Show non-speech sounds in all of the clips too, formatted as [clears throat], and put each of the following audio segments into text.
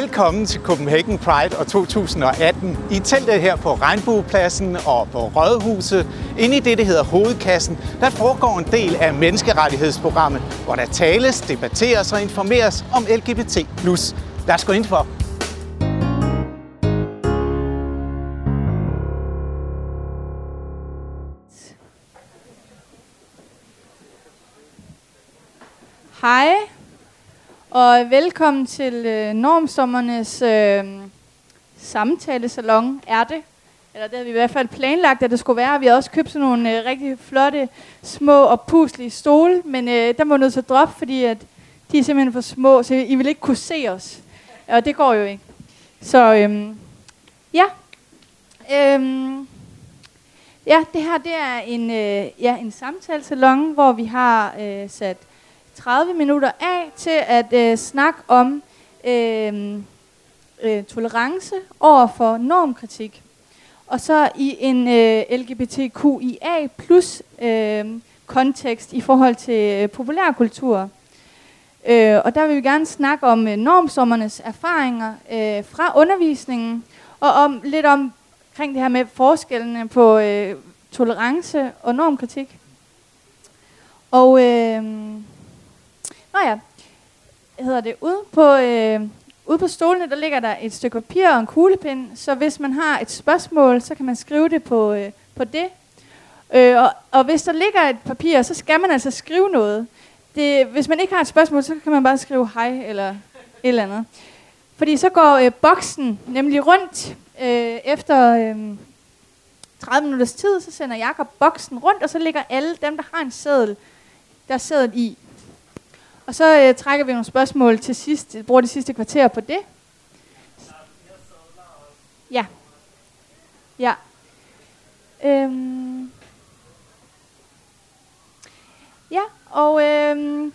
Velkommen til Copenhagen Pride og 2018. I teltet her på Regnbuepladsen og på Rådhuset, inde i det, der hedder Hovedkassen, der foregår en del af menneskerettighedsprogrammet, hvor der tales, debatteres og informeres om LGBT+. Lad os gå ind for. Hej, og velkommen til øh, Normsommernes øh, samtalesalon, er det? Eller det havde vi i hvert fald planlagt, at det skulle være. Vi har også købt sådan nogle øh, rigtig flotte, små og puslige stole, men øh, der må nødt til at droppe, fordi at de er simpelthen for små, så I vil ikke kunne se os. Og det går jo ikke. Så øhm, ja. Øhm, ja, det her det er en, øh, ja, en samtalesalon, hvor vi har øh, sat 30 minutter af til at øh, snakke om øh, øh, tolerance over for normkritik. Og så i en øh, LGBTQIA plus øh, kontekst i forhold til øh, populærkultur. Øh, og der vil vi gerne snakke om øh, normsommernes erfaringer øh, fra undervisningen, og om lidt om omkring det her med forskellene på øh, tolerance og normkritik. Og øh, Nå ja, hedder det, ude på, øh, ude på stolene, der ligger der et stykke papir og en kuglepind, så hvis man har et spørgsmål, så kan man skrive det på, øh, på det. Øh, og, og hvis der ligger et papir, så skal man altså skrive noget. Det, hvis man ikke har et spørgsmål, så kan man bare skrive hej eller et eller andet. Fordi så går øh, boksen nemlig rundt øh, efter øh, 30 minutters tid, så sender Jakob boksen rundt, og så ligger alle dem, der har en seddel, der er seddel i. Og så øh, trækker vi nogle spørgsmål til sidst. Bruger de sidste kvarter på det. Ja. Ja. Øhm. Ja, og øhm,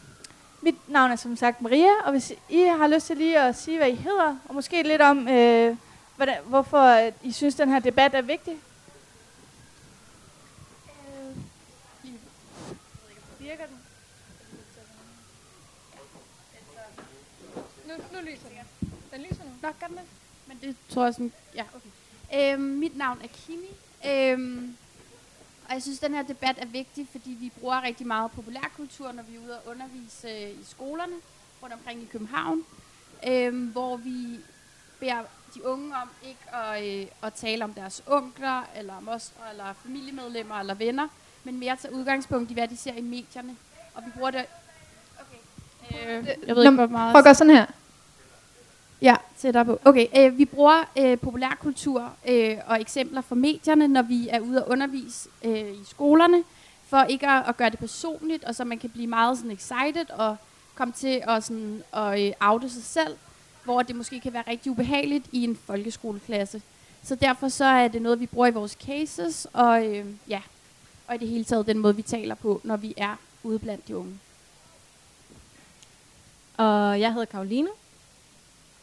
mit navn er som sagt Maria, og hvis I har lyst til lige at sige, hvad I hedder, og måske lidt om, øh, hvordan, hvorfor øh, I synes, den her debat er vigtig, Nå, gør den det? Men det tror jeg sådan, ja, okay. Øhm, mit navn er Kimi. Øhm, og jeg synes, at den her debat er vigtig, fordi vi bruger rigtig meget populærkultur, når vi er ude og undervise øh, i skolerne rundt omkring i København. Øhm, hvor vi beder de unge om ikke at, øh, at tale om deres onkler, eller mostre, eller familiemedlemmer, eller venner, men mere tage udgangspunkt i, hvad de ser i medierne. Og vi bruger det... Okay. Øh, jeg ved ikke, hvor meget... Prøv at gøre sådan her. Ja, tættere på. Okay, øh, vi bruger øh, populærkultur øh, og eksempler fra medierne, når vi er ude og undervise øh, i skolerne, for ikke at, at gøre det personligt, og så man kan blive meget sådan excited og komme til at, sådan, at øh, oute sig selv, hvor det måske kan være rigtig ubehageligt i en folkeskoleklasse. Så derfor så er det noget, vi bruger i vores cases, og øh, ja, og i det hele taget den måde, vi taler på, når vi er ude blandt de unge. Og jeg hedder Karoline,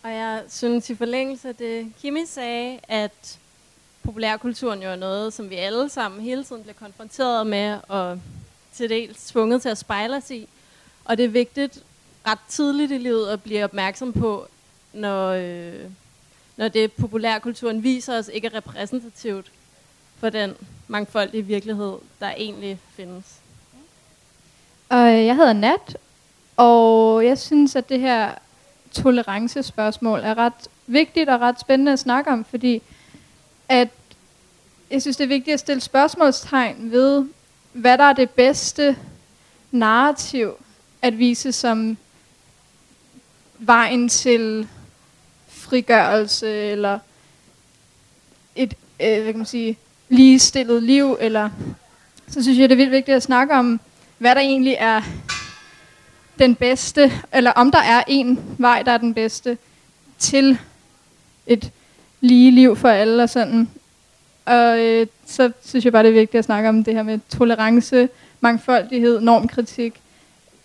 og jeg synes i forlængelse af det, Kimi sagde, at populærkulturen jo er noget, som vi alle sammen hele tiden bliver konfronteret med, og til dels tvunget til at spejle os i. Og det er vigtigt ret tidligt i livet at blive opmærksom på, når, øh, når det populærkulturen viser os ikke er repræsentativt for den mangfoldige virkelighed, der egentlig findes. Og øh, jeg hedder Nat, og jeg synes, at det her tolerancespørgsmål er ret vigtigt og ret spændende at snakke om, fordi at jeg synes, det er vigtigt at stille spørgsmålstegn ved, hvad der er det bedste narrativ at vise som vejen til frigørelse eller et øh, hvad kan man sige, ligestillet liv, eller så synes jeg, det er vildt vigtigt at snakke om, hvad der egentlig er den bedste, eller om der er en vej, der er den bedste til et lige liv for alle og sådan. Og øh, så synes jeg bare, det er vigtigt at snakke om det her med tolerance, mangfoldighed, normkritik,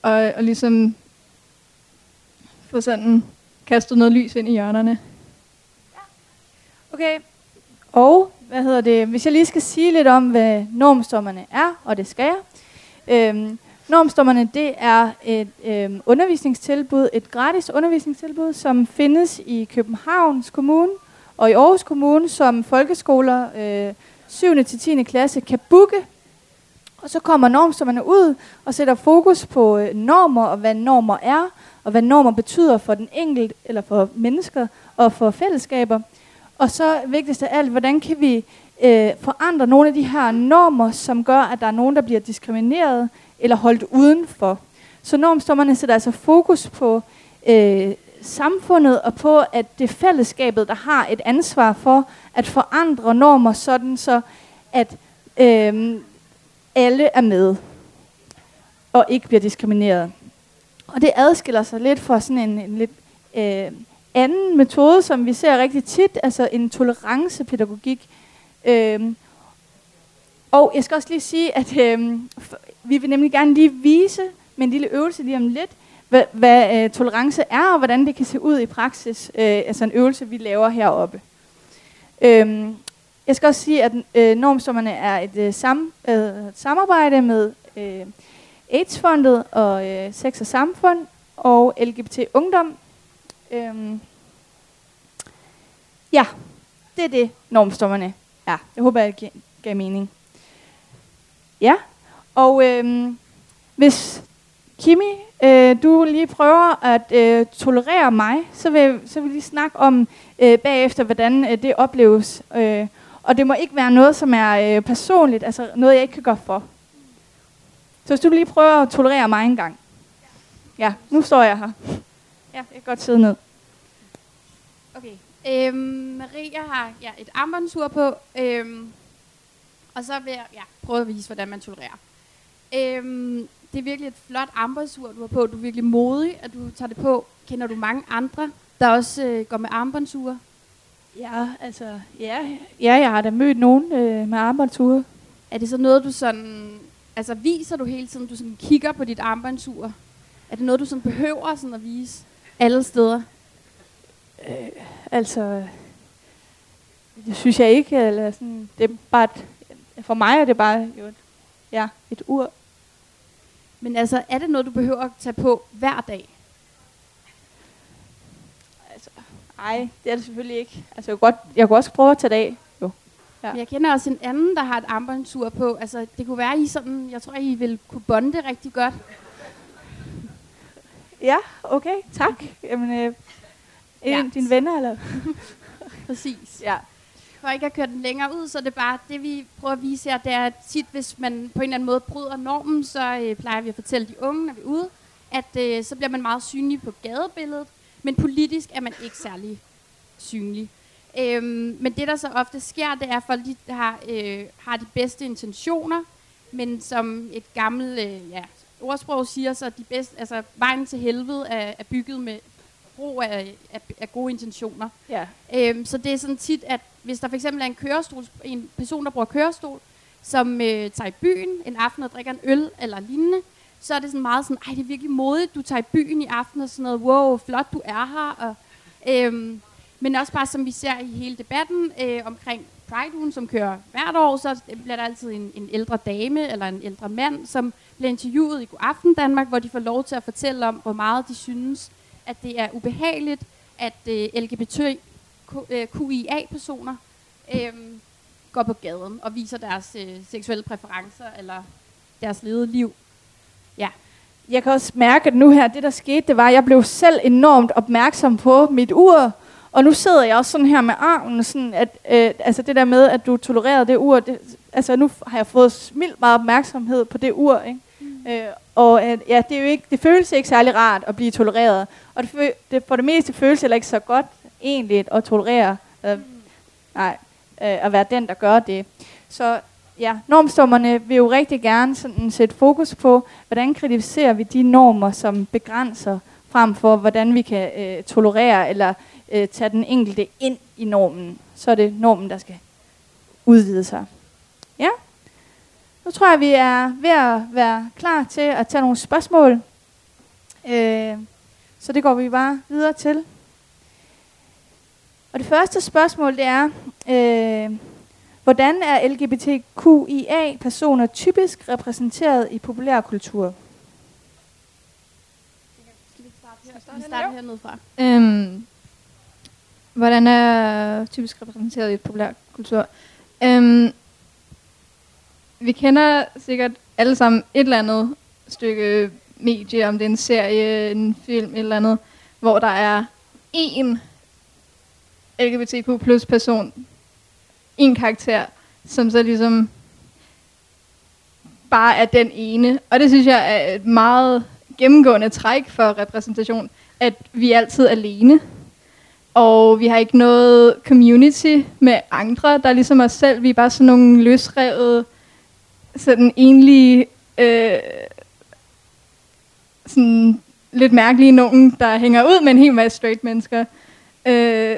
og, og ligesom få sådan kastet noget lys ind i hjørnerne. Okay, og hvad hedder det? Hvis jeg lige skal sige lidt om, hvad normstommerne er, og det skal jeg. Øhm, Normstommerne, det er et øh, undervisningstilbud, et gratis undervisningstilbud, som findes i Københavns Kommune og i Aarhus Kommune, som folkeskoler øh, 7. til 10. klasse kan booke. Og så kommer normstommerne ud og sætter fokus på øh, normer og hvad normer er, og hvad normer betyder for den enkelte, eller for mennesker og for fællesskaber. Og så vigtigst af alt, hvordan kan vi øh, forandre nogle af de her normer, som gør, at der er nogen, der bliver diskrimineret eller holdt udenfor. Så normstormerne sætter altså fokus på øh, samfundet og på, at det er fællesskabet, der har et ansvar for at forandre normer, sådan så at øh, alle er med og ikke bliver diskrimineret. Og det adskiller sig lidt fra sådan en, en lidt øh, anden metode, som vi ser rigtig tit, altså en tolerancepædagogik. øh, og jeg skal også lige sige, at øh, vi vil nemlig gerne lige vise med en lille øvelse lige om lidt, hvad, hvad øh, tolerance er, og hvordan det kan se ud i praksis. Øh, altså en øvelse, vi laver heroppe. Øhm, jeg skal også sige, at øh, normstommerne er et øh, sam, øh, samarbejde med øh, AIDS-fondet og øh, Sex og Samfund og LGBT Ungdom. Øhm, ja, det er det, normstommerne er. Jeg håber, jeg gav mening. Ja, og øhm, hvis Kimi, øh, du lige prøver at øh, tolerere mig, så vil, så vil vi lige snakke om øh, bagefter, hvordan øh, det opleves. Øh, og det må ikke være noget, som er øh, personligt, altså noget, jeg ikke kan gøre for. Så hvis du lige prøver at tolerere mig en gang. Ja, nu står jeg her. Ja, jeg kan godt sidde ned. Okay. Øhm, Maria har ja, et armbåndsur på, øhm, og så vil jeg ja, prøve at vise, hvordan man tolererer. Øhm, det er virkelig et flot armbåndsur, du har på. Du er virkelig modig, at du tager det på. Kender du mange andre, der også øh, går med armbåndsure? Ja, altså, ja, ja jeg har da mødt nogen øh, med armbåndsure. Er det så noget, du sådan... Altså, viser du hele tiden, du sådan kigger på dit armbåndsur? Er det noget, du sådan behøver sådan at vise alle steder? Øh, altså, det synes jeg ikke. Eller sådan, det er bare et, for mig er det bare jo et, ja, et ur. Men altså, er det noget, du behøver at tage på hver dag? Altså, nej, det er det selvfølgelig ikke. Altså, jeg kunne, godt, jeg kunne også prøve at tage det af. Jo. Ja. Men jeg kender også en anden, der har et armbåndsur på. Altså, det kunne være, I sådan, jeg tror, I vil kunne bonde rigtig godt. Ja, okay, tak. Jamen, øh, en af dine venner, eller? [laughs] Præcis. Ja. For ikke at køre den længere ud, så er det bare, det vi prøver at vise her, det er at tit, hvis man på en eller anden måde bryder normen, så øh, plejer vi at fortælle de unge, når vi er ude, at øh, så bliver man meget synlig på gadebilledet, men politisk er man ikke særlig synlig. Øhm, men det, der så ofte sker, det er, at folk de har, øh, har de bedste intentioner, men som et gammelt øh, ja, ordsprog siger, så de bedste, altså, vejen til helvede er, er bygget med brug af, af, af gode intentioner. Ja. Øhm, så det er sådan tit, at hvis der for eksempel er en kørestol, en person, der bruger kørestol, som øh, tager i byen en aften og drikker en øl eller lignende, så er det sådan meget sådan, ej, det er virkelig modigt, du tager i byen i aften og sådan noget, wow, flot, du er her. Og, øhm, men også bare som vi ser i hele debatten øh, omkring Pride som kører hvert år, så bliver der altid en, en ældre dame eller en ældre mand, som bliver interviewet i God Aften Danmark, hvor de får lov til at fortælle om, hvor meget de synes, at det er ubehageligt, at øh, LGBTQIA-personer øh, går på gaden og viser deres øh, seksuelle præferencer eller deres levede liv. Ja. Jeg kan også mærke, at nu her, det der skete, det var, at jeg blev selv enormt opmærksom på mit ur, og nu sidder jeg også sådan her med armen, sådan at, øh, altså det der med, at du tolererede det ur, det, altså nu har jeg fået mildt meget opmærksomhed på det ur, ikke? Mm. Øh, og øh, ja, det, er jo ikke, det føles ikke særlig rart at blive tolereret, og det, det, for det meste føles heller ikke så godt egentlig at tolerere, øh, nej, øh, at være den, der gør det. Så ja, normstommerne vil jo rigtig gerne sådan sætte fokus på, hvordan kritiserer vi de normer, som begrænser, frem for hvordan vi kan øh, tolerere eller øh, tage den enkelte ind i normen. Så er det normen, der skal udvide sig. Ja. Nu tror jeg, vi er ved at være klar til at tage nogle spørgsmål. Øh, så det går vi bare videre til. Og det første spørgsmål, det er, øh, hvordan er LGBTQIA-personer typisk repræsenteret i populærkultur? Vi starter hernede fra. Øhm, hvordan er typisk repræsenteret i populærkultur? Øhm, vi kender sikkert alle sammen et eller andet stykke medie, om det er en serie, en film, et eller andet, hvor der er én LGBTQ plus person, en karakter, som så ligesom bare er den ene. Og det synes jeg er et meget gennemgående træk for repræsentation, at vi er altid alene. Og vi har ikke noget community med andre, der er ligesom os selv. Vi er bare sådan nogle løsrevede sådan enlige, øh, sådan lidt mærkelige nogen, der hænger ud med en hel masse straight mennesker. Øh,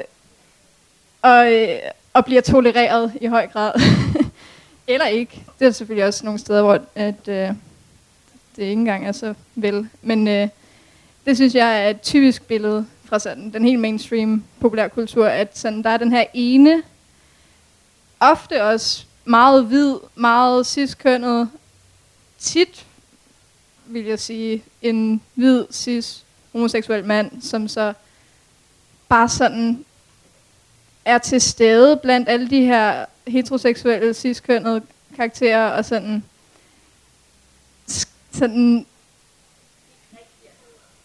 og, øh, og bliver tolereret i høj grad. [laughs] Eller ikke. Det er selvfølgelig også nogle steder, hvor at, øh, det ikke engang er så vel. Men øh, det synes jeg er et typisk billede fra sådan den helt mainstream populærkultur, at sådan, der er den her ene, ofte også meget hvid, meget ciskønnet, tit vil jeg sige, en hvid, cis, homoseksuel mand, som så bare sådan er til stede blandt alle de her heteroseksuelle, ciskønnede karakterer, og sådan, sådan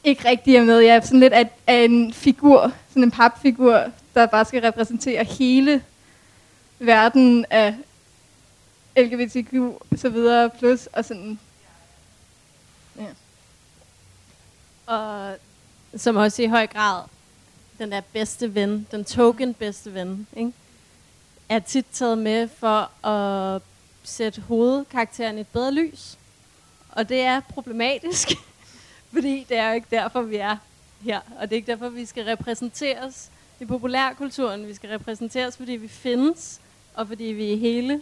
ikke rigtig er med. Jeg er sådan lidt af, af en figur, sådan en papfigur, der bare skal repræsentere hele verden af LGBTQ og så videre, plus og sådan. Ja. Og som også i høj grad den der bedste ven, den token bedste ven, ikke? er tit taget med for at sætte hovedkarakteren i et bedre lys. Og det er problematisk, [laughs] fordi det er jo ikke derfor, vi er her. Og det er ikke derfor, vi skal repræsenteres i populærkulturen. Vi skal repræsenteres, fordi vi findes, og fordi vi er hele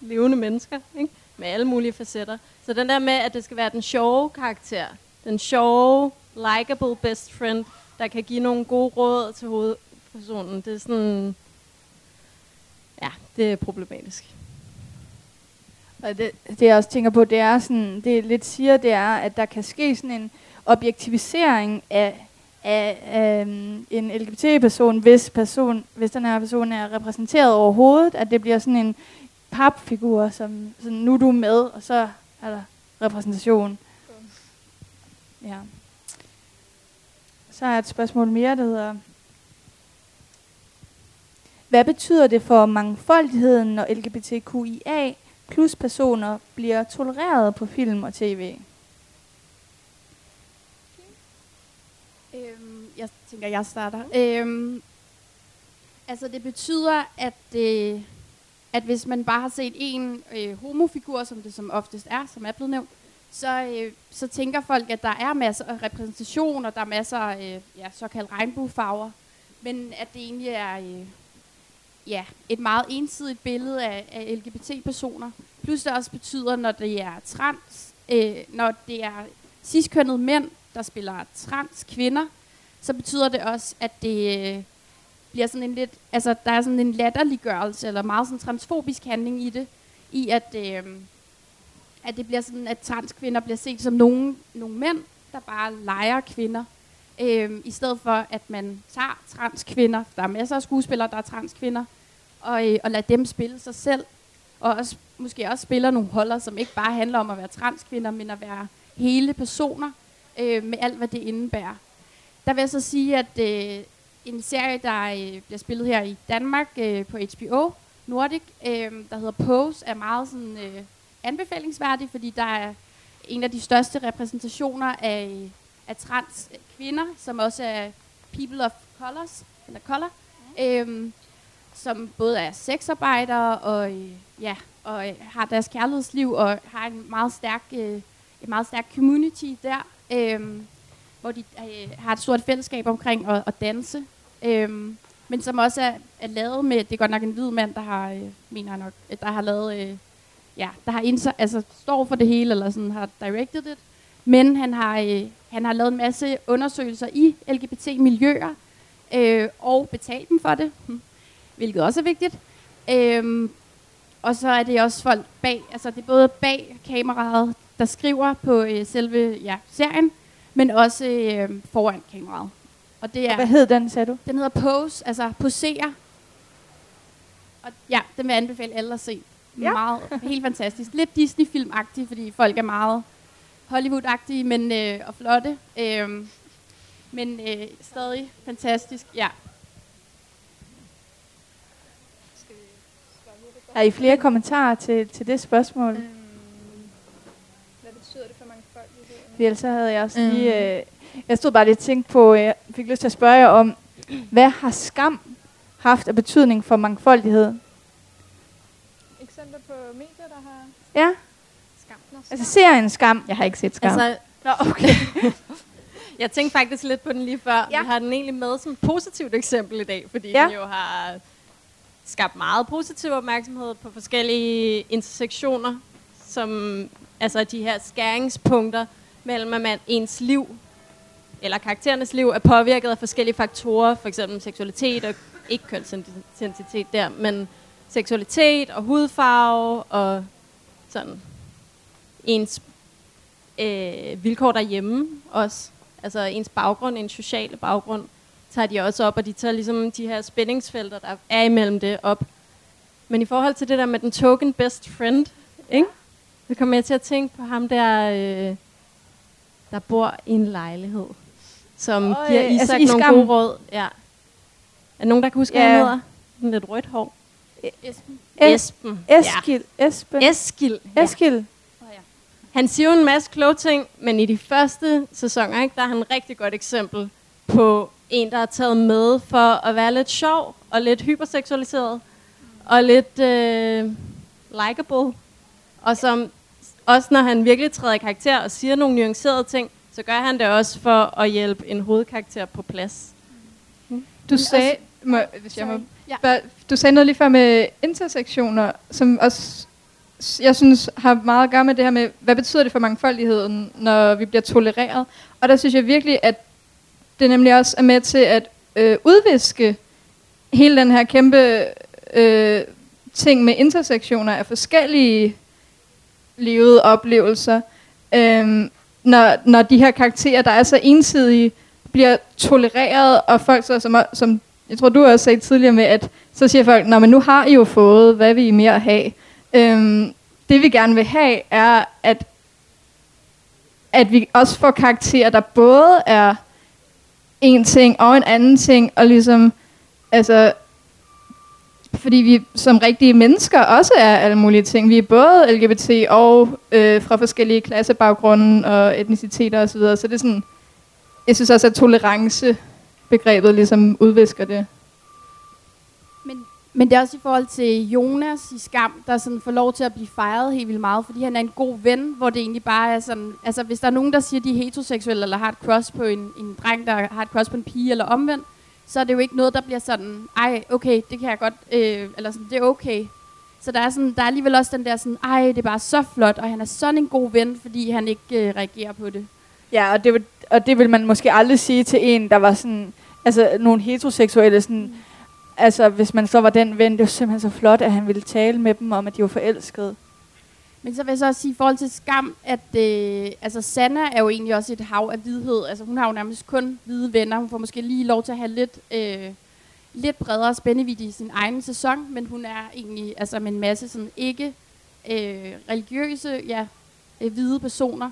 levende mennesker, ikke? med alle mulige facetter. Så den der med, at det skal være den sjove karakter, den sjove, likable best friend, der kan give nogle gode råd til hovedpersonen, det er sådan, ja, det er problematisk. Og det, det jeg også tænker på, det er sådan, det lidt siger, det er, at der kan ske sådan en objektivisering af, af, af en LGBT-person, hvis, person, hvis den her person er repræsenteret overhovedet, at det bliver sådan en papfigur, som sådan, nu er du med, og så er der repræsentation. Ja. Så er et spørgsmål mere, der hedder, hvad betyder det for mangfoldigheden, når LGBTQIA plus personer bliver tolereret på film og tv? Øhm, jeg tænker, jeg starter. Øhm, altså, det betyder, at, det, at hvis man bare har set en øh, homofigur, som det som oftest er, som er blevet nævnt, så, øh, så tænker folk, at der er masser af repræsentation, og der er masser af øh, ja, såkaldte regnbuefarver, men at det egentlig er øh, ja, et meget ensidigt billede af, af LGBT-personer. Plus det også betyder, når det er trans, øh, når det er ciskønnede mænd, der spiller trans kvinder, så betyder det også, at det øh, bliver sådan en lidt, altså der er sådan en latterliggørelse, eller meget sådan transfobisk handling i det, i at, øh, at det bliver sådan, at transkvinder bliver set som nogle, nogle mænd, der bare leger kvinder, øh, i stedet for at man tager transkvinder, der er masser af skuespillere, der er transkvinder, og, øh, og lader dem spille sig selv, og også, måske også spiller nogle holder, som ikke bare handler om at være transkvinder, men at være hele personer, øh, med alt, hvad det indebærer. Der vil jeg så sige, at øh, en serie, der øh, bliver spillet her i Danmark øh, på HBO Nordic, øh, der hedder Pose, er meget sådan, øh, anbefalingsværdig, fordi der er en af de største repræsentationer af, af trans kvinder, som også er people of colors, eller color, mm. øh, som både er sexarbejdere og, øh, ja, og øh, har deres kærlighedsliv og har en meget stærk, øh, et meget stærk community der, øh, hvor de øh, har et stort fællesskab omkring at, at danse. Øhm, men som også er, er lavet med, det er godt nok en hvid mand, der har, øh, mener jeg nok, øh, der har lavet, øh, ja, der har indsat, altså står for det hele, eller sådan har directed det. Men han har, øh, han har lavet en masse undersøgelser i LGBT-miljøer, øh, og betalt dem for det, hm, hvilket også er vigtigt. Øhm, og så er det også folk bag, altså det er både bag kameraet, der skriver på øh, selve ja, serien, men også øh, foran kameraet. Og det er, Hvad hed den, sagde du? den hedder Pose, altså posere. Og ja, den vil jeg anbefale alle at se. Ja. Meget, helt fantastisk. Lidt Disney-film-agtig, fordi folk er meget Hollywood-agtige men, øh, og flotte. Øh, men øh, stadig fantastisk. Ja. Har I flere kommentarer til, til det spørgsmål? Øhm, Hvad betyder det for mangfoldighed? Fordi ellers så havde jeg også Mm. lige... Øh, jeg stod bare lige og tænkte på, øh, jeg fik lyst til at spørge jer om, hvad har skam haft af betydning for mangfoldighed? Eksempler på medier, der har Ja, skam. Nå, altså serien Skam. Jeg har ikke set skam. Altså, Nå, okay. [laughs] jeg tænkte faktisk lidt på den lige før. Ja. Vi har den egentlig med som et positivt eksempel i dag, fordi Ja. ja. den jo har skabt meget positiv opmærksomhed på forskellige intersektioner, som altså de her skæringspunkter mellem, at man, ens liv, eller karakterernes liv, er påvirket af forskellige faktorer, for eksempel seksualitet og ikke kønsidentitet der, men seksualitet og hudfarve og sådan ens øh, vilkår derhjemme også. Altså ens baggrund, en sociale baggrund, tager de også op, og de tager ligesom de her spændingsfelter, der er imellem det op. Men i forhold til det der med den token best friend, ikke? så kommer jeg til at tænke på ham der, øh, der bor i en lejlighed, som Øj, giver altså Isak i nogle Skam. gode råd. Ja. Er der nogen, der kan huske, hvad Ja. han hedder? Sådan lidt rødt hår. Esben. Es- Esben. Eskil. Esben. Ja. Eskil. Ja. Eskil. Ja. Han siger jo en masse kloge ting, men i de første sæsoner, ikke, der er han et rigtig godt eksempel på en, der er taget med for at være lidt sjov og lidt hyperseksualiseret og lidt øh, likable. Og som også når han virkelig træder i karakter og siger nogle nuancerede ting, så gør han det også for at hjælpe en hovedkarakter på plads. Du sagde, må, hvis jeg må. Ja. Du sagde noget lige før med intersektioner, som også, jeg synes, har meget at gøre med det her med, hvad betyder det for mangfoldigheden, når vi bliver tolereret? Og der synes jeg virkelig, at det nemlig også er med til at øh, udviske hele den her kæmpe øh, ting med intersektioner af forskellige levede oplevelser. Øhm, når, når de her karakterer, der er så ensidige, bliver tolereret, og folk så, som, som jeg tror, du også sagde tidligere med, at så siger folk, Nå, men nu har I jo fået, hvad vil I mere have? Øhm, det vi gerne vil have, er, at, at vi også får karakterer, der både er en ting og en anden ting, og ligesom, altså, fordi vi som rigtige mennesker også er alle mulige ting. Vi er både LGBT og øh, fra forskellige klassebaggrunde og etniciteter osv., så, så det er sådan, jeg synes også, at tolerancebegrebet ligesom udvisker det. Men, men det er også i forhold til Jonas i Skam, der sådan får lov til at blive fejret helt vildt meget, fordi han er en god ven, hvor det egentlig bare er sådan, altså hvis der er nogen, der siger, de er heteroseksuelle, eller har et cross på en, en dreng, der har et cross på en pige, eller omvendt, så er det jo ikke noget, der bliver sådan, ej, okay, det kan jeg godt, øh, eller sådan, det er okay. Så der er, sådan, der er alligevel også den der sådan, ej, det er bare så flot, og han er sådan en god ven, fordi han ikke øh, reagerer på det. Ja, og det, vil, og det vil man måske aldrig sige til en, der var sådan, altså nogle heteroseksuelle, sådan, mm. altså hvis man så var den ven, det var simpelthen så flot, at han ville tale med dem om, at de var forelskede. Men så vil jeg så også sige i forhold til skam, at øh, altså Sanna er jo egentlig også et hav af hvidhed. Altså hun har jo nærmest kun hvide venner. Hun får måske lige lov til at have lidt, øh, lidt bredere spændevidde i sin egen sæson, men hun er egentlig altså med en masse sådan ikke øh, religiøse, ja, øh, hvide personer,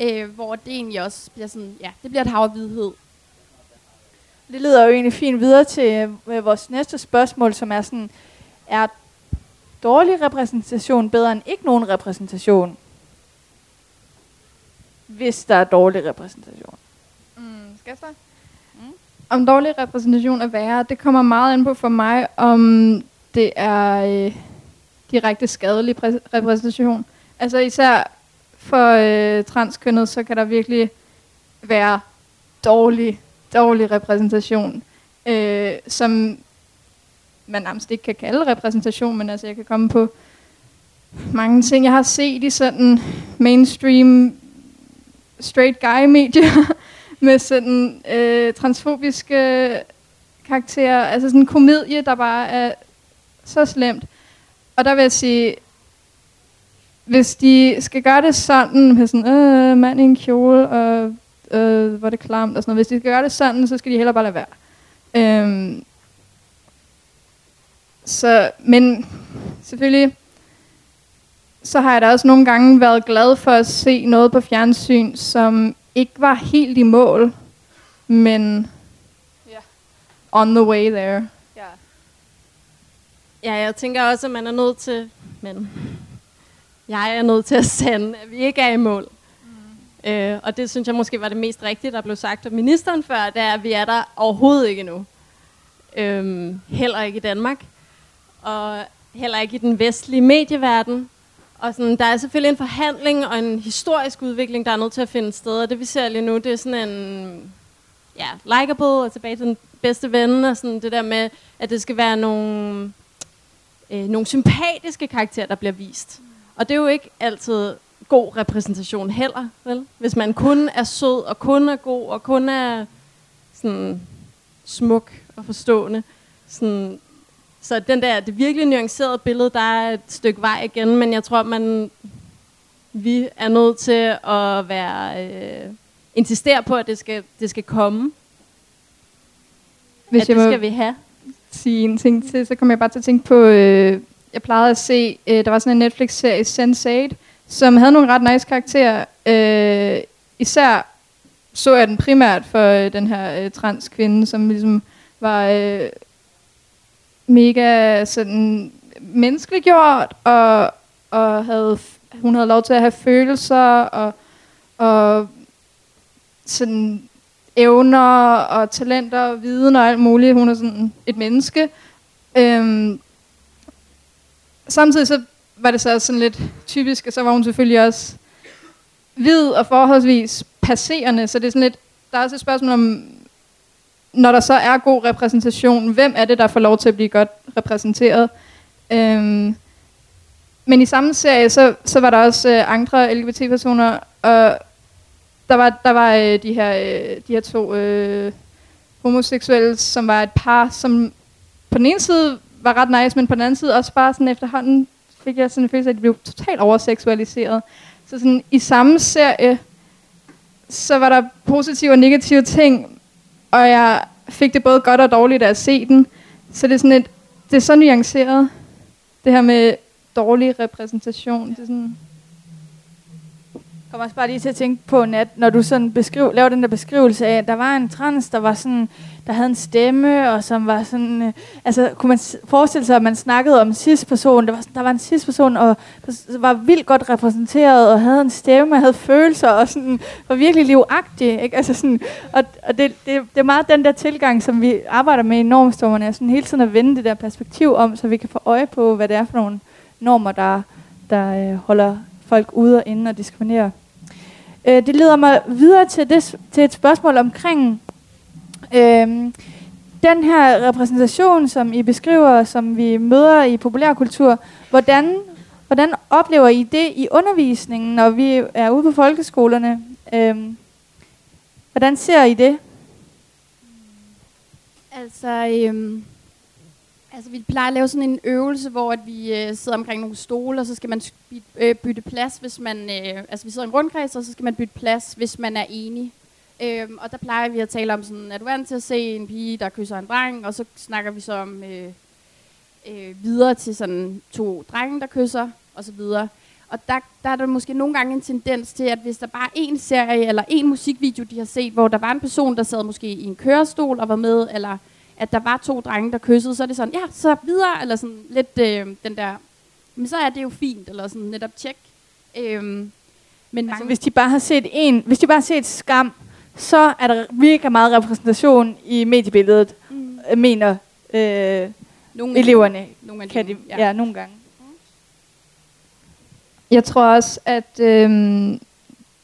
øh, hvor det egentlig også bliver sådan, ja, det bliver et hav af hvidhed. Det leder jo egentlig fint videre til øh, vores næste spørgsmål, som er sådan, er dårlig repræsentation bedre end ikke nogen repræsentation? Hvis der er dårlig repræsentation. Mm, skal jeg? Mm. Om dårlig repræsentation er værre, det kommer meget an på for mig, om det er øh, direkte skadelig præ- repræsentation. Altså især for øh, transkønnet, så kan der virkelig være dårlig, dårlig repræsentation, øh, som man nærmest ikke kan kalde repræsentation, men altså jeg kan komme på mange ting, jeg har set i sådan mainstream straight guy medier [laughs] med sådan øh, transfobiske karakterer, altså sådan en komedie, der bare er så slemt. Og der vil jeg sige, hvis de skal gøre det sådan, med sådan, øh, mand i en kjole og øh, hvor det klamt og sådan noget. Hvis de skal gøre det sådan, så skal de heller bare lade være. Øhm, så, men selvfølgelig, så har jeg da også nogle gange været glad for at se noget på fjernsyn, som ikke var helt i mål, men Ja. on the way there. Ja. Ja, jeg tænker også, at man er nødt til, men jeg er nødt til at sande, at vi ikke er i mål. Mm. Øh, og det synes jeg måske var det mest rigtige, der blev sagt af ministeren før, det er, at vi er der overhovedet ikke endnu. Øhm, heller ikke i Danmark. Og heller ikke i den vestlige medieverden. Og sådan, der er selvfølgelig en forhandling og en historisk udvikling, der er nødt til at finde sted. Og det vi ser lige nu, det er sådan en ja, likable og tilbage til den bedste ven. Og sådan det der med, at det skal være nogle, øh, nogle sympatiske karakterer, der bliver vist. Og det er jo ikke altid god repræsentation heller, vel? Hvis man kun er sød, og kun er god, og kun er sådan smuk og forstående. Sådan, så den der, det virkelig nuancerede billede, der er et stykke vej igen, men jeg tror, man vi er nødt til at være øh, insistere på, at det skal, det skal komme. Hvis at jeg det skal vi have. sige en ting til, så kommer jeg bare til at tænke på, øh, jeg plejede at se, øh, der var sådan en Netflix-serie, Sense8, som havde nogle ret nice karakterer. Øh, især så jeg den primært for øh, den her øh, transkvinde, som ligesom var øh, mega sådan menneskeliggjort, og, og havde, hun havde lov til at have følelser, og, og sådan evner og talenter og viden og alt muligt. Hun er sådan et menneske. Øhm, samtidig så var det så sådan lidt typisk, og så var hun selvfølgelig også hvid og forholdsvis passerende, så det er sådan lidt, der er også et spørgsmål om, når der så er god repræsentation, hvem er det, der får lov til at blive godt repræsenteret? Øhm, men i samme serie, så, så var der også øh, andre LGBT-personer, og der var, der var øh, de, her, øh, de her to øh, homoseksuelle, som var et par, som på den ene side var ret nice, men på den anden side også bare sådan efterhånden fik jeg sådan en følelse af, at de blev totalt overseksualiseret. Så sådan i samme serie, så var der positive og negative ting, og jeg fik det både godt og dårligt af at se den. Så det er sådan et, det er så nuanceret, det her med dårlig repræsentation. Det er sådan, kommer også bare lige til at tænke på, Nat, når du sådan beskriv, laver den der beskrivelse af, at der var en trans, der var sådan, der havde en stemme, og som var sådan, øh, altså kunne man forestille sig, at man snakkede om en cis-person, der var, sådan- der var en cis-person, og var vildt godt repræsenteret, og havde en stemme, og havde følelser, og sådan, var virkelig livagtig, ikke? Altså sådan, og, og det, det, det, er meget den der tilgang, som vi arbejder med i normstormerne, er sådan hele tiden at vende det der perspektiv om, så vi kan få øje på, hvad det er for nogle normer, der, der øh, holder folk ude og inde og diskriminerer. Øh, det leder mig videre til, det, til et spørgsmål omkring øh, den her repræsentation, som I beskriver, som vi møder i populærkultur. Hvordan, hvordan oplever I det i undervisningen, når vi er ude på folkeskolerne? Øh, hvordan ser I det? Altså, øhm, altså, vi plejer at lave sådan en øvelse, hvor at vi øh, sidder omkring nogle stole, og så skal man øh, bytte plads, hvis man... Øh, altså, vi sidder i en rundkreds, og så skal man bytte plads, hvis man er enig. Øhm, og der plejer vi at tale om sådan, er du vant til at se en pige, der kysser en dreng? Og så snakker vi så om øh, øh, videre til sådan to drenge, der kysser, og så videre. Og der, der er der måske nogle gange en tendens til, at hvis der bare er en serie eller en musikvideo, de har set, hvor der var en person, der sad måske i en kørestol og var med, eller at der var to drenge, der kyssede, så er det sådan, ja, så videre, eller sådan lidt øh, den der, men så er det jo fint, eller sådan netop tjek. Øhm, men mange, Altså, hvis de bare har set en, hvis de bare har set skam, så er der virkelig meget repræsentation i mediebilledet, mm, øh, mener øh, nogle eleverne. nogle af Kan de, ja. ja, nogle gange. Jeg tror også, at øhm,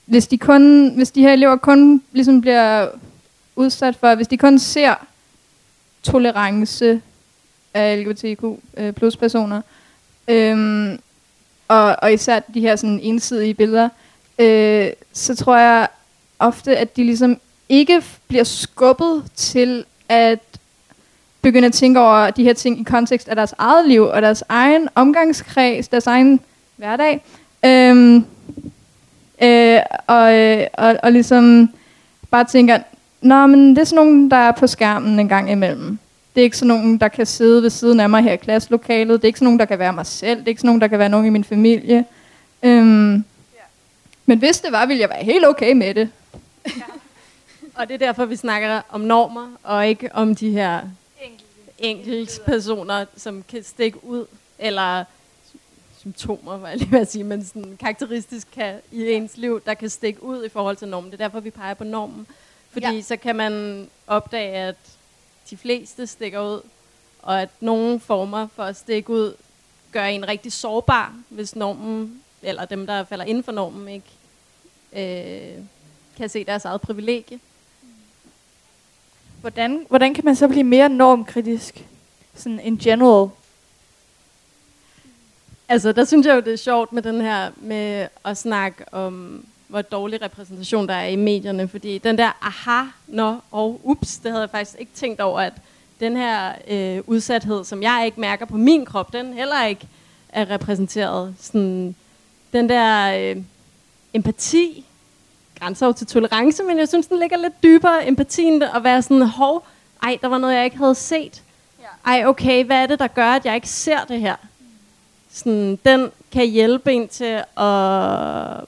hvis, de kun, hvis de her elever kun ligesom bliver udsat for, hvis de kun ser tolerance af LGBTQ øh, plus personer, øhm, og, og især de her sådan ensidige billeder, øh, så tror jeg ofte, at de ligesom ikke bliver skubbet til at begynde at tænke over de her ting i kontekst af deres eget liv, og deres egen omgangskreds, deres egen hverdag. Øhm, øh, og, øh, og, og ligesom bare tænker, Nå, men det er sådan nogen, der er på skærmen en gang imellem. Det er ikke sådan nogen, der kan sidde ved siden af mig her i klasselokalet. Det er ikke sådan nogen, der kan være mig selv. Det er ikke sådan nogen, der kan være nogen i min familie. Øhm, ja. Men hvis det var, ville jeg være helt okay med det. Ja. og det er derfor, vi snakker om normer, og ikke om de her enkelte personer, som kan stikke ud, eller symptomer, var jeg lige ved at sige, men sådan karakteristisk kan, i ens liv, der kan stikke ud i forhold til normen. Det er derfor, vi peger på normen. Fordi ja. så kan man opdage, at de fleste stikker ud, og at nogle former for at stikke ud gør en rigtig sårbar, hvis normen, eller dem, der falder inden for normen, ikke øh, kan se deres eget privilegie. Hvordan, hvordan kan man så blive mere normkritisk? Sådan in general. Altså, der synes jeg jo, det er sjovt med den her, med at snakke om, hvor dårlig repræsentation der er i medierne, fordi den der aha, nå og ups, det havde jeg faktisk ikke tænkt over, at den her øh, udsathed, som jeg ikke mærker på min krop, den heller ikke er repræsenteret. Sådan, den der øh, empati, grænser til tolerance, men jeg synes, den ligger lidt dybere, empatien, at være sådan, hov, ej, der var noget, jeg ikke havde set. Ej, okay, hvad er det, der gør, at jeg ikke ser det her? Sådan, den kan hjælpe en til at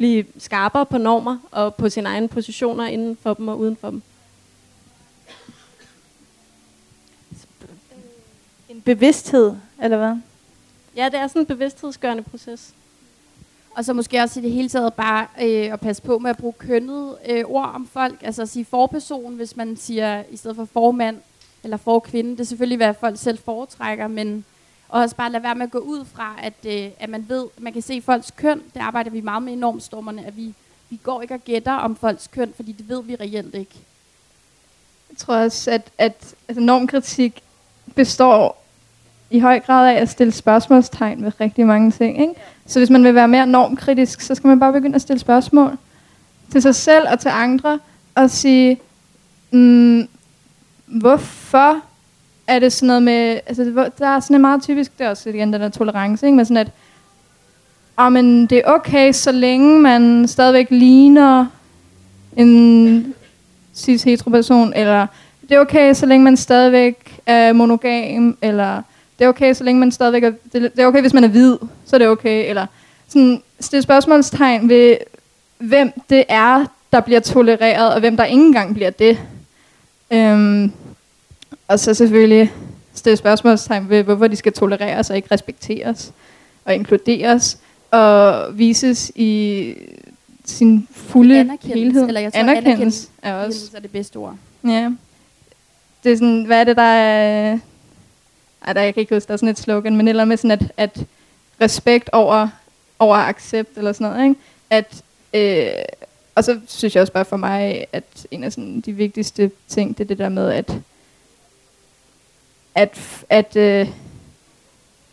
blive skarpere på normer og på sine egne positioner inden for dem og uden for dem. En bevidsthed, eller hvad? Ja, det er sådan en bevidsthedsgørende proces. Og så måske også i det hele taget bare øh, at passe på med at bruge kønnet øh, ord om folk. Altså at sige forperson, hvis man siger i stedet for formand eller forkvinde. Det er selvfølgelig, hvad folk selv foretrækker, men og også bare lade være med at gå ud fra, at, øh, at man ved, at man kan se folks køn. Det arbejder vi meget med i normstormerne, at vi, vi går ikke og gætter om folks køn, fordi det ved vi reelt ikke. Jeg tror også, at, at altså, normkritik består i høj grad af at stille spørgsmålstegn ved rigtig mange ting. Ikke? Så hvis man vil være mere normkritisk, så skal man bare begynde at stille spørgsmål til sig selv og til andre, og sige, mm, hvorfor er det sådan noget med, altså der er sådan en meget typisk, det er også igen den der tolerance, ikke? men sådan at, oh, men det er okay, så længe man stadigvæk ligner en cis heteroperson, eller det er okay, så længe man stadigvæk er monogam, eller det er okay, så længe man stadigvæk er, det, det er okay, hvis man er hvid, så er det okay, eller sådan stille spørgsmålstegn ved, hvem det er, der bliver tolereret, og hvem der ikke engang bliver det. Øhm, og så selvfølgelig stille spørgsmålstegn ved, hvorfor de skal tolereres og ikke respekteres og inkluderes og vises i sin fulde anerkendes, helhed. Eller jeg tror, anerkendes, anerkendes er også. er det bedste ord. Ja. Det er sådan, hvad er det, der er... Ej, der, jeg kan ikke huske, der er sådan et slogan, men eller med sådan, at, at respekt over, over accept, eller sådan noget, ikke? At, øh, og så synes jeg også bare for mig, at en af sådan, de vigtigste ting, det er det der med, at at, at øh,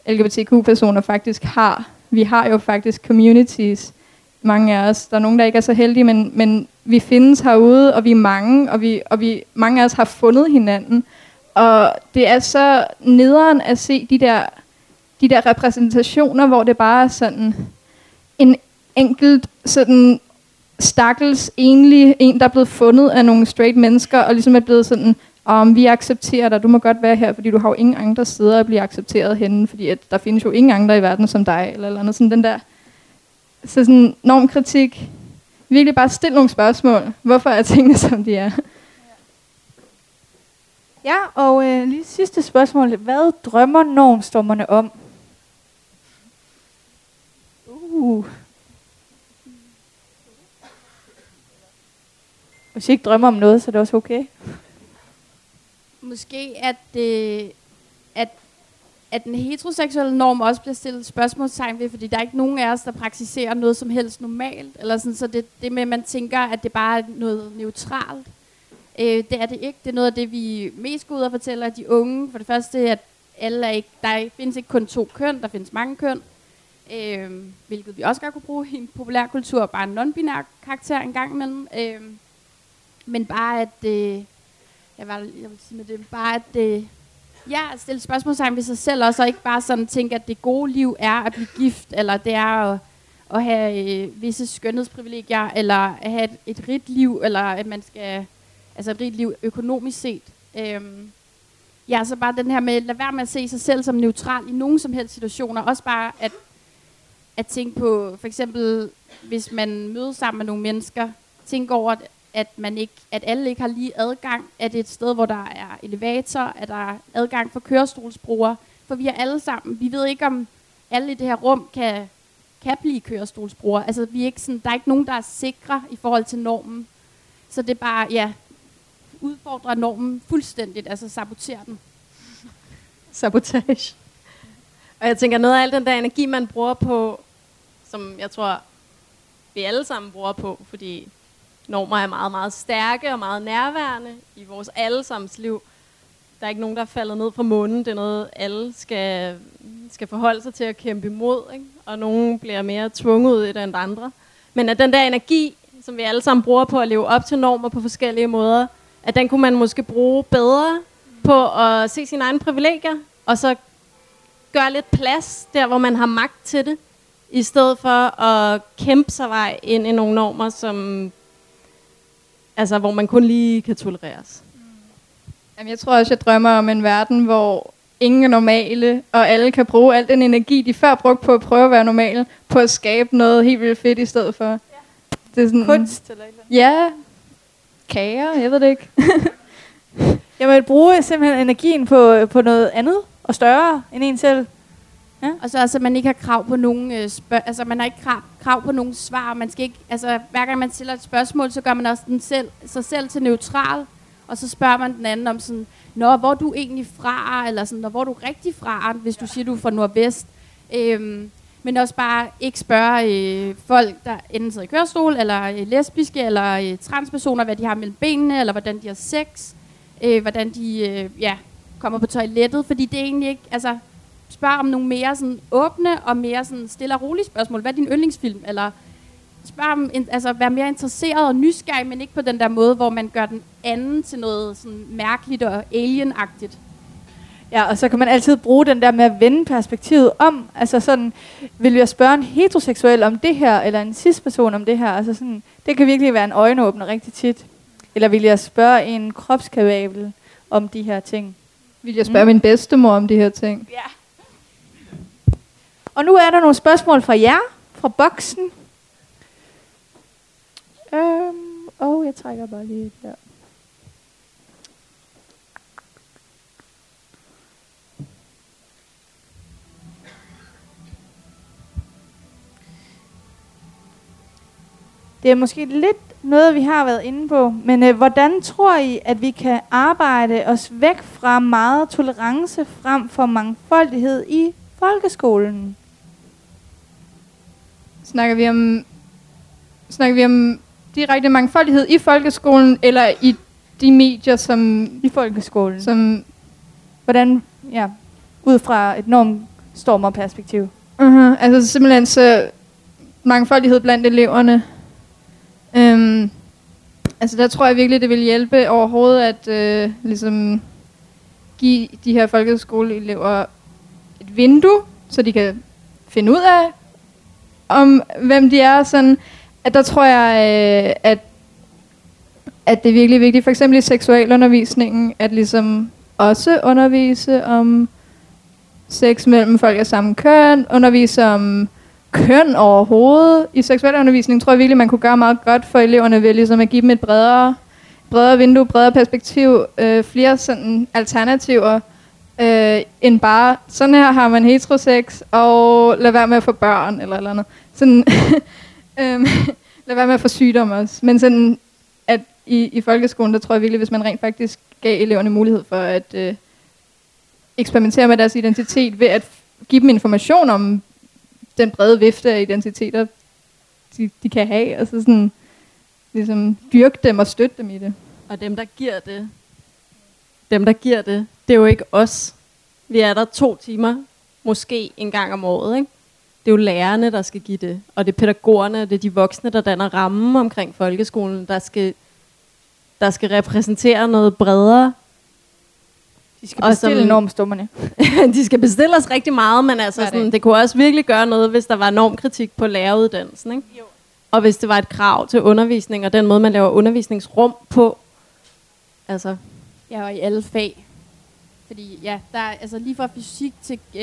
LGBTQ-personer faktisk har. Vi har jo faktisk communities, mange af os. Der er nogen, der ikke er så heldige, men, men vi findes herude, og vi er mange, og, vi, og vi, mange af os har fundet hinanden. Og det er så nederen at se de der, de der repræsentationer, hvor det bare er sådan en enkelt sådan stakkels enlig en, der er blevet fundet af nogle straight mennesker, og ligesom er blevet sådan om vi accepterer dig, du må godt være her, fordi du har jo ingen andre steder at blive accepteret henne, fordi at der findes jo ingen andre i verden som dig, eller, eller andet sådan den der. Så sådan normkritik, virkelig bare stille nogle spørgsmål. Hvorfor er tingene, [laughs] som de er? Ja, og øh, lige sidste spørgsmål. Hvad drømmer normstormerne om? Uh. Hvis I ikke drømmer om noget, så er det også okay måske, at, øh, at, at den heteroseksuelle norm også bliver stillet spørgsmålstegn ved, fordi der er ikke nogen af os, der praktiserer noget som helst normalt. Eller sådan, så det, det med, at man tænker, at det bare er noget neutralt. Øh, det er det ikke. Det er noget af det, vi mest går ud og fortæller de unge. For det første, at alle er ikke, der findes ikke kun to køn, der findes mange køn. Øh, hvilket vi også godt kunne bruge i en populær kultur, bare en non-binær karakter en gang imellem. Øh, men bare at... Øh, jeg, var, jeg vil sige med det, bare at det, ja, at stille spørgsmålstegn ved sig selv også, og ikke bare sådan tænke, at det gode liv er at blive gift, eller det er at, at have øh, visse skønhedsprivilegier, eller at have et, et rigt liv, eller at man skal, altså et rigt liv økonomisk set. Øhm, ja, så bare den her med, lad være med at se sig selv som neutral i nogen som helst situationer. Også bare at, at tænke på, for eksempel, hvis man mødes sammen med nogle mennesker, tænke over, at, man ikke, at alle ikke har lige adgang. at det er et sted, hvor der er elevator? at der er adgang for kørestolsbrugere? For vi er alle sammen, vi ved ikke om alle i det her rum kan, kan blive kørestolsbrugere. Altså, vi er ikke sådan, der er ikke nogen, der er sikre i forhold til normen. Så det er bare, ja, udfordrer normen fuldstændigt, altså saboterer den. Sabotage. Og jeg tænker, noget af al den der energi, man bruger på, som jeg tror, vi alle sammen bruger på, fordi normer er meget, meget stærke og meget nærværende i vores allesammens liv. Der er ikke nogen, der er faldet ned fra månen. Det er noget, alle skal, skal forholde sig til at kæmpe imod. Ikke? Og nogen bliver mere tvunget ud i det end andre. Men at den der energi, som vi alle sammen bruger på at leve op til normer på forskellige måder, at den kunne man måske bruge bedre på at se sine egne privilegier, og så gøre lidt plads der, hvor man har magt til det, i stedet for at kæmpe sig vej ind i nogle normer, som, altså, hvor man kun lige kan tolereres. Jamen, jeg tror også, jeg drømmer om en verden, hvor ingen er normale, og alle kan bruge al den energi, de før brugte på at prøve at være normale, på at skabe noget helt vildt fedt i stedet for. Ja. Det er sådan, Kunst eller et eller andet. Ja, kager, jeg ved det ikke. [laughs] jeg vil bruge simpelthen energien på, på noget andet og større end en selv. Ja. Og så altså, man ikke har krav på nogen øh, spørg- altså man har ikke krav, krav på nogen svar. Man skal ikke, altså hver gang man stiller et spørgsmål, så gør man også den selv, sig selv til neutral. Og så spørger man den anden om sådan, Nå, hvor er du egentlig fra? Eller sådan, Nå, hvor er du rigtig fra, hvis du siger, du er fra Nordvest? Øhm, men også bare ikke spørge øh, folk, der enten sidder i kørestol, eller øh, lesbiske, eller øh, transpersoner, hvad de har mellem benene, eller hvordan de har sex, øh, hvordan de øh, ja, kommer på toilettet, fordi det er egentlig ikke, altså, spørg om nogle mere sådan åbne og mere sådan stille og rolige spørgsmål. Hvad er din yndlingsfilm? Eller spørg om, altså, være mere interesseret og nysgerrig, men ikke på den der måde, hvor man gør den anden til noget sådan mærkeligt og alienagtigt. Ja, og så kan man altid bruge den der med at vende perspektivet om. Altså sådan, vil jeg spørge en heteroseksuel om det her, eller en cis-person om det her? Altså sådan, det kan virkelig være en øjenåbner rigtig tit. Eller vil jeg spørge en kropskababel om de her ting? Vil jeg spørge mm. min bedstemor om de her ting? Ja. Og nu er der nogle spørgsmål fra jer, fra boksen. Øhm, og jeg trækker bare lige der. Det er måske lidt noget, vi har været inde på, men øh, hvordan tror I, at vi kan arbejde os væk fra meget tolerance frem for mangfoldighed i folkeskolen? Snakker vi om, snakker vi om direkte mangfoldighed i folkeskolen, eller i de medier, som... I folkeskolen. Som, hvordan, ja, ud fra et normstormerperspektiv. Uh-huh, altså simpelthen så mangfoldighed blandt eleverne, Øhm, altså der tror jeg virkelig, det vil hjælpe overhovedet at øh, ligesom give de her folkeskoleelever et vindue, så de kan finde ud af, om hvem de er. Sådan, at der tror jeg, øh, at, at det er virkelig vigtigt, for eksempel i seksualundervisningen, at ligesom også undervise om sex mellem folk af samme køn, undervise om køn overhovedet. I seksualundervisning tror jeg virkelig, man kunne gøre meget godt for eleverne ved ligesom at give dem et bredere, bredere vindue, bredere perspektiv, øh, flere sådan alternativer, øh, end bare, sådan her har man heterosex, og lad være med at få børn, eller eller andet. Sådan, [laughs] øh, [laughs] lad være med at få sygdomme også. Men sådan, at i, i folkeskolen, der tror jeg virkelig, hvis man rent faktisk gav eleverne mulighed for at øh, eksperimentere med deres identitet ved at give dem information om den brede vifte af identiteter, de, de kan have. Altså sådan, ligesom dyrke dem og støtte dem i det. Og dem, der giver det, dem, der giver det, det er jo ikke os. Vi er der to timer, måske en gang om året, ikke? Det er jo lærerne, der skal give det, og det er pædagogerne, det er de voksne, der danner rammen omkring folkeskolen, der skal, der skal repræsentere noget bredere. De skal Og bestille som- normstummerne. [laughs] de skal bestille os rigtig meget, men altså sådan, det kunne også virkelig gøre noget, hvis der var normkritik på læreruddannelsen. Ikke? Jo. Og hvis det var et krav til undervisning, og den måde, man laver undervisningsrum på. Altså, Ja, og i alle fag. Fordi ja, der er altså lige fra fysik til... Øh,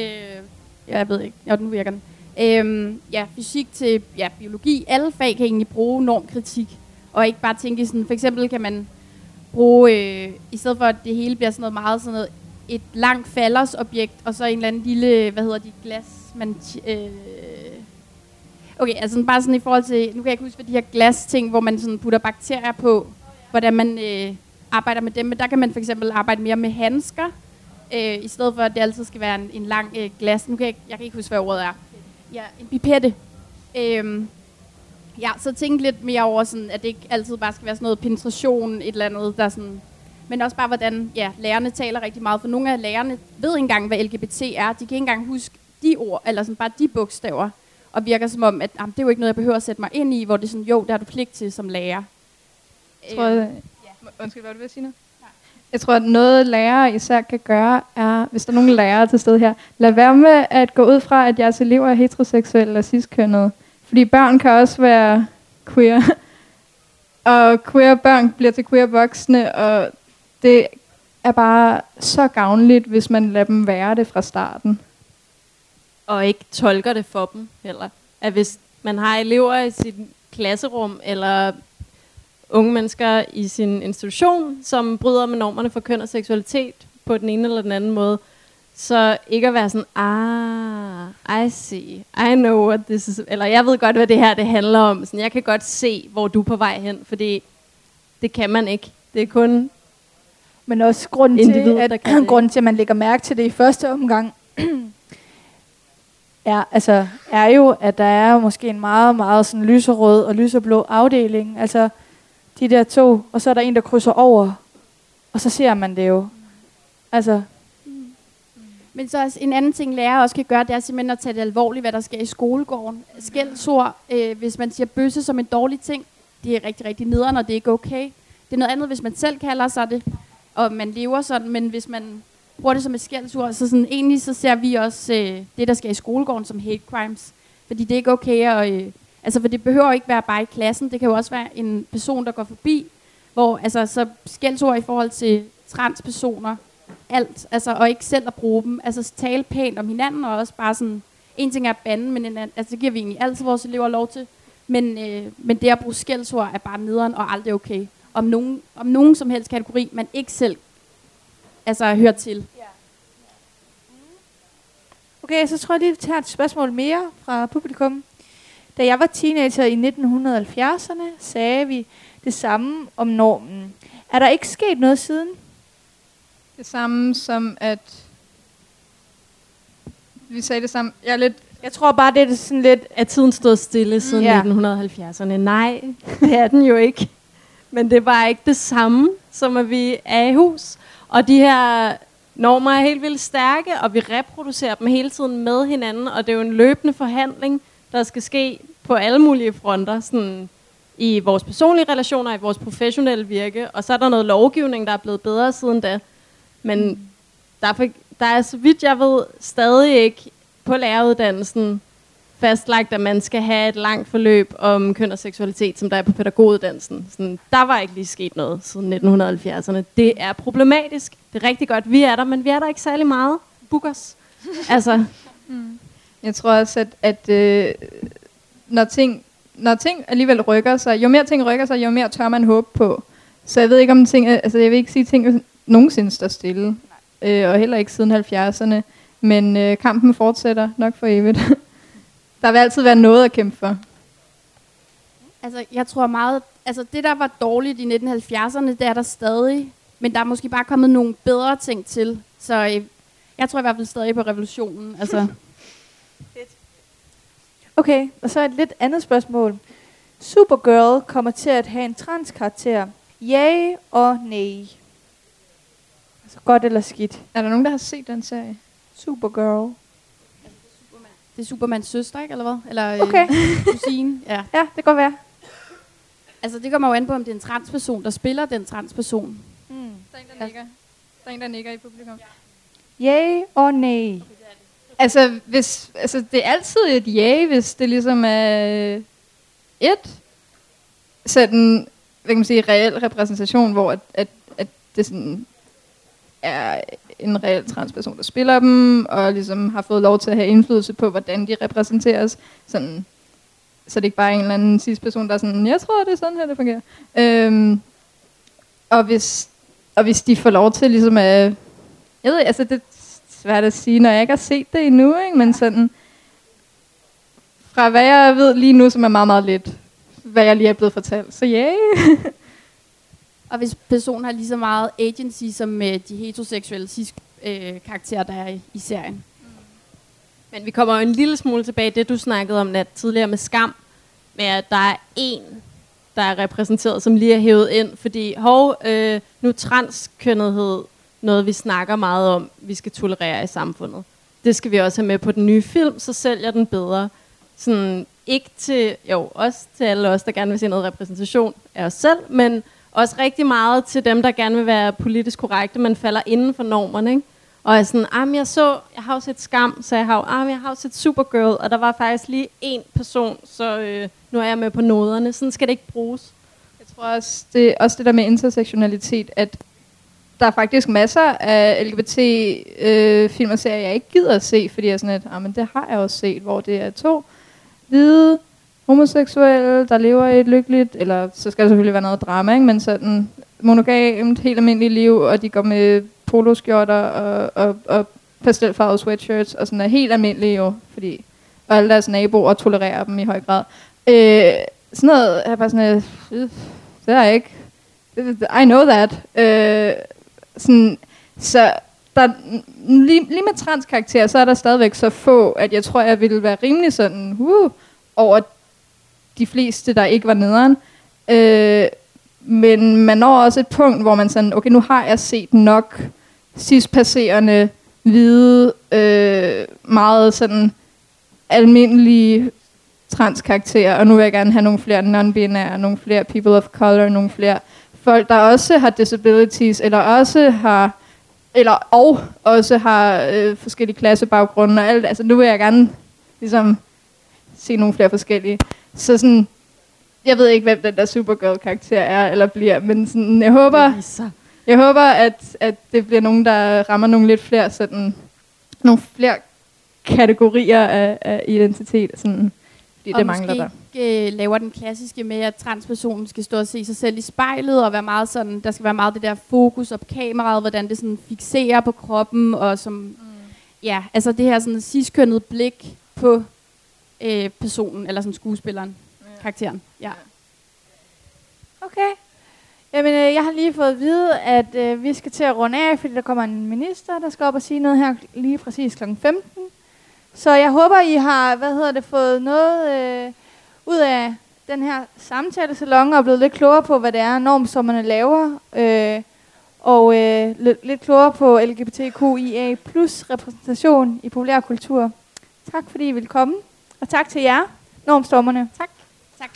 ja, jeg ved ikke. Ja, nu virker den. Øhm, ja, fysik til ja, biologi. Alle fag kan egentlig bruge normkritik. Og ikke bare tænke sådan... For eksempel kan man bruge... Øh, I stedet for, at det hele bliver sådan noget meget sådan noget... Et langt faldersobjekt, og så en eller anden lille... Hvad hedder de? Glas... Man, øh, okay, altså bare sådan i forhold til... Nu kan jeg ikke huske, hvad de her glasting, hvor man sådan putter bakterier på. Hvordan man... Øh, arbejder med dem, men der kan man for eksempel arbejde mere med handsker, øh, i stedet for at det altid skal være en, en lang øh, glas. Nu kan jeg, jeg kan ikke huske, hvad ordet er. Ja, en pipette. Øhm, ja, så tænk lidt mere over, sådan, at det ikke altid bare skal være sådan noget penetration, et eller andet, der sådan... Men også bare, hvordan ja, lærerne taler rigtig meget. For nogle af lærerne ved ikke engang, hvad LGBT er. De kan ikke engang huske de ord, eller sådan bare de bogstaver. Og virker som om, at jamen, det er jo ikke noget, jeg behøver at sætte mig ind i, hvor det er sådan, jo, det har du pligt til som lærer. Jeg tror, at, Undskyld, hvad var det, vil sige noget? Jeg tror, at noget lærere især kan gøre, er, hvis der er nogen lærere til stede her, lad være med at gå ud fra, at jeres elever er heteroseksuelle eller ciskønnede. Fordi børn kan også være queer. [laughs] og queer børn bliver til queer voksne, og det er bare så gavnligt, hvis man lader dem være det fra starten. og ikke tolker det for dem heller. At hvis man har elever i sit klasserum, eller unge mennesker i sin institution, som bryder med normerne for køn og seksualitet på den ene eller den anden måde, så ikke at være sådan, ah, I see, I know what this is, eller jeg ved godt, hvad det her det handler om. Sådan, jeg kan godt se, hvor du er på vej hen, fordi det kan man ikke. Det er kun Men også grunden Individ, til, at, det. grunden til, at man lægger mærke til det i første omgang, [clears throat] er, altså, er jo, at der er måske en meget, meget sådan lyserød og lyserblå afdeling. Altså, de der to, og så er der en, der krydser over, og så ser man det jo. Altså, Men så også en anden ting, lærer også kan gøre, det er simpelthen at tage det alvorligt, hvad der sker i skolegården. Skældsord, øh, hvis man siger bøsse som en dårlig ting, det er rigtig, rigtig nederen, og det er ikke okay. Det er noget andet, hvis man selv kalder sig det, og man lever sådan, men hvis man bruger det som et skældsord, så sådan, egentlig så ser vi også øh, det, der sker i skolegården, som hate crimes. Fordi det er ikke okay at... Øh, altså, for det behøver ikke være bare i klassen, det kan jo også være en person, der går forbi, hvor altså, så skældsord i forhold til transpersoner, alt, altså, og ikke selv at bruge dem. Altså tale pænt om hinanden, og også bare sådan, en ting er at bande, men en altså, det giver vi egentlig altid vores elever lov til. Men, øh, men det at bruge skældsord er bare nederen og aldrig okay. Om nogen, om nogen som helst kategori, man ikke selv altså, hører til. okay, så tror jeg lige, at vi tager et spørgsmål mere fra publikum. Da jeg var teenager i 1970'erne, sagde vi det samme om normen. Er der ikke sket noget siden? Det samme som at... Vi sagde det samme. Jeg er lidt... Jeg tror bare, det er sådan lidt... at tiden stod stille siden Ja. 1970'erne. Nej, [laughs] det er den jo ikke. Men det var ikke det samme, som at vi er i hus. Og de her normer er helt vildt stærke, og vi reproducerer dem hele tiden med hinanden, og det er jo en løbende forhandling, der skal ske på alle mulige fronter, sådan i vores personlige relationer, i vores professionelle virke, og så er der noget lovgivning, der er blevet bedre siden da. Men der er, for, der er, så vidt jeg ved, stadig ikke på læreruddannelsen fastlagt, at man skal have et langt forløb om køn og seksualitet, som der er på pædagoguddannelsen. Sådan, der var ikke lige sket noget siden 1970'erne. Det er problematisk. Det er rigtig godt, vi er der, men vi er der ikke særlig meget. Book os. Altså, mm. Jeg tror også, at, at øh, når, ting, når ting alligevel rykker sig, jo mere ting rykker sig, jo mere tør man håbe på. Så jeg ved ikke, om ting, altså jeg vil ikke sige, at ting nogensinde står stille. Øh, og heller ikke siden 70'erne. Men øh, kampen fortsætter nok for evigt. [laughs] Der vil altid være noget at kæmpe for. Altså, jeg tror meget... Altså, det, der var dårligt i 1970'erne, det er der stadig. Men der er måske bare kommet nogle bedre ting til. Så øh, jeg tror i hvert fald stadig på revolutionen. Altså, [laughs] Okay, og så et lidt andet spørgsmål. Supergirl kommer til at have en transkarakter. Ja og nej. Altså godt eller skidt. Er der nogen, der har set den serie? Supergirl. det er Supermans søster, ikke? Eller hvad? Eller Okay. øh, [laughs] kusine. Ja. Ja, det kan godt være. Altså, det kommer jo an på, om det er en transperson, der spiller den transperson. Mm. Der er en, der nikker. Der er en, der nikker i publikum. Yay og nej? Altså, hvis, altså, det er altid et ja, hvis det ligesom er et sådan, hvad kan man sige, reel repræsentation, hvor at, at, at det sådan er en reel transperson, der spiller dem, og ligesom har fået lov til at have indflydelse på, hvordan de repræsenteres. Sådan, så det er ikke bare en eller anden sidste person, der er sådan, jeg tror, det er sådan her, det fungerer. Øhm, og, hvis, og hvis de får lov til ligesom at, jeg ved altså det svært at sige, når jeg ikke har set det endnu, ikke? men sådan, fra hvad jeg ved lige nu, som er meget, meget lidt, hvad jeg lige er blevet fortalt. Så ja. Yeah. [laughs] Og hvis personen har lige så meget agency som øh, de heteroseksuelle cis øh, karakterer, der er i, i serien. Men vi kommer jo en lille smule tilbage det, du snakkede om Nat, tidligere med skam, med at der er en, der er repræsenteret, som lige er hævet ind, fordi hov, øh, nu transkønnethed noget, vi snakker meget om, vi skal tolerere i samfundet. Det skal vi også have med på den nye film, så sælger den bedre. Sådan, ikke til, jo, også til alle os, der gerne vil se noget repræsentation af os selv, men også rigtig meget til dem, der gerne vil være politisk korrekte, men falder inden for normerne, ikke? Og er sådan, ah, jeg så, jeg har jo set Skam, så jeg har jo, ah, jeg har jo set Supergirl, og der var faktisk lige én person, så øh, nu er jeg med på noderne. Sådan skal det ikke bruges. Jeg tror også det, også det der med intersektionalitet, at der er faktisk masser af LGBT-film øh, og serier, jeg ikke gider at se, fordi jeg er sådan, at ah, men det har jeg også set, hvor det er to hvide homoseksuelle, der lever i et lykkeligt, eller så skal der selvfølgelig være noget drama, ikke? men sådan monogamt, helt almindeligt liv, og de går med poloskjorter og, og, og pastelfarvede sweatshirts, og sådan er helt almindelige jo, fordi og alle deres naboer tolererer dem i høj grad. Øh, sådan noget er bare sådan, øh, det er ikke, I know that. Øh, sådan, så der, lige, lige med transkarakterer, så er der stadigvæk så få, at jeg tror, jeg ville være rimelig sådan, uh, over de fleste, der ikke var nederen. Øh, men man når også et punkt, hvor man sådan, okay, nu har jeg set nok cis-passerende, hvide, øh, meget sådan almindelige transkarakterer, og nu vil jeg gerne have nogle flere non-binære, nogle flere people of color, nogle flere folk, der også har disabilities, eller også har, eller og også har øh, forskellige klassebaggrunde og alt. Altså nu vil jeg gerne ligesom se nogle flere forskellige. Så sådan, jeg ved ikke, hvem den der Supergirl-karakter er eller bliver, men sådan, jeg håber, jeg håber at, at det bliver nogen, der rammer nogle lidt flere, sådan, nogle flere kategorier af, af identitet. Sådan, fordi og det mangler der. Øh, laver den klassiske med, at transpersonen skal stå og se sig selv i spejlet, og være meget sådan, der skal være meget det der fokus op kameraet, hvordan det sådan fixerer på kroppen, og som, mm. ja, altså det her sådan ciskønnet blik på øh, personen, eller som skuespilleren, ja. karakteren. Ja. Okay. Jamen, øh, jeg har lige fået at vide, at øh, vi skal til at runde af, fordi der kommer en minister, der skal op og sige noget her lige præcis kl. 15. Så jeg håber, I har hvad hedder det, fået noget øh, ud af den her samtalesalon og er blevet lidt klogere på, hvad det er, normsommerne laver. Øh, og øh, lidt, lidt klogere på LGBTQIA plus repræsentation i populærkultur. Tak fordi I ville komme. Og tak til jer, normstormerne. Tak. Tak.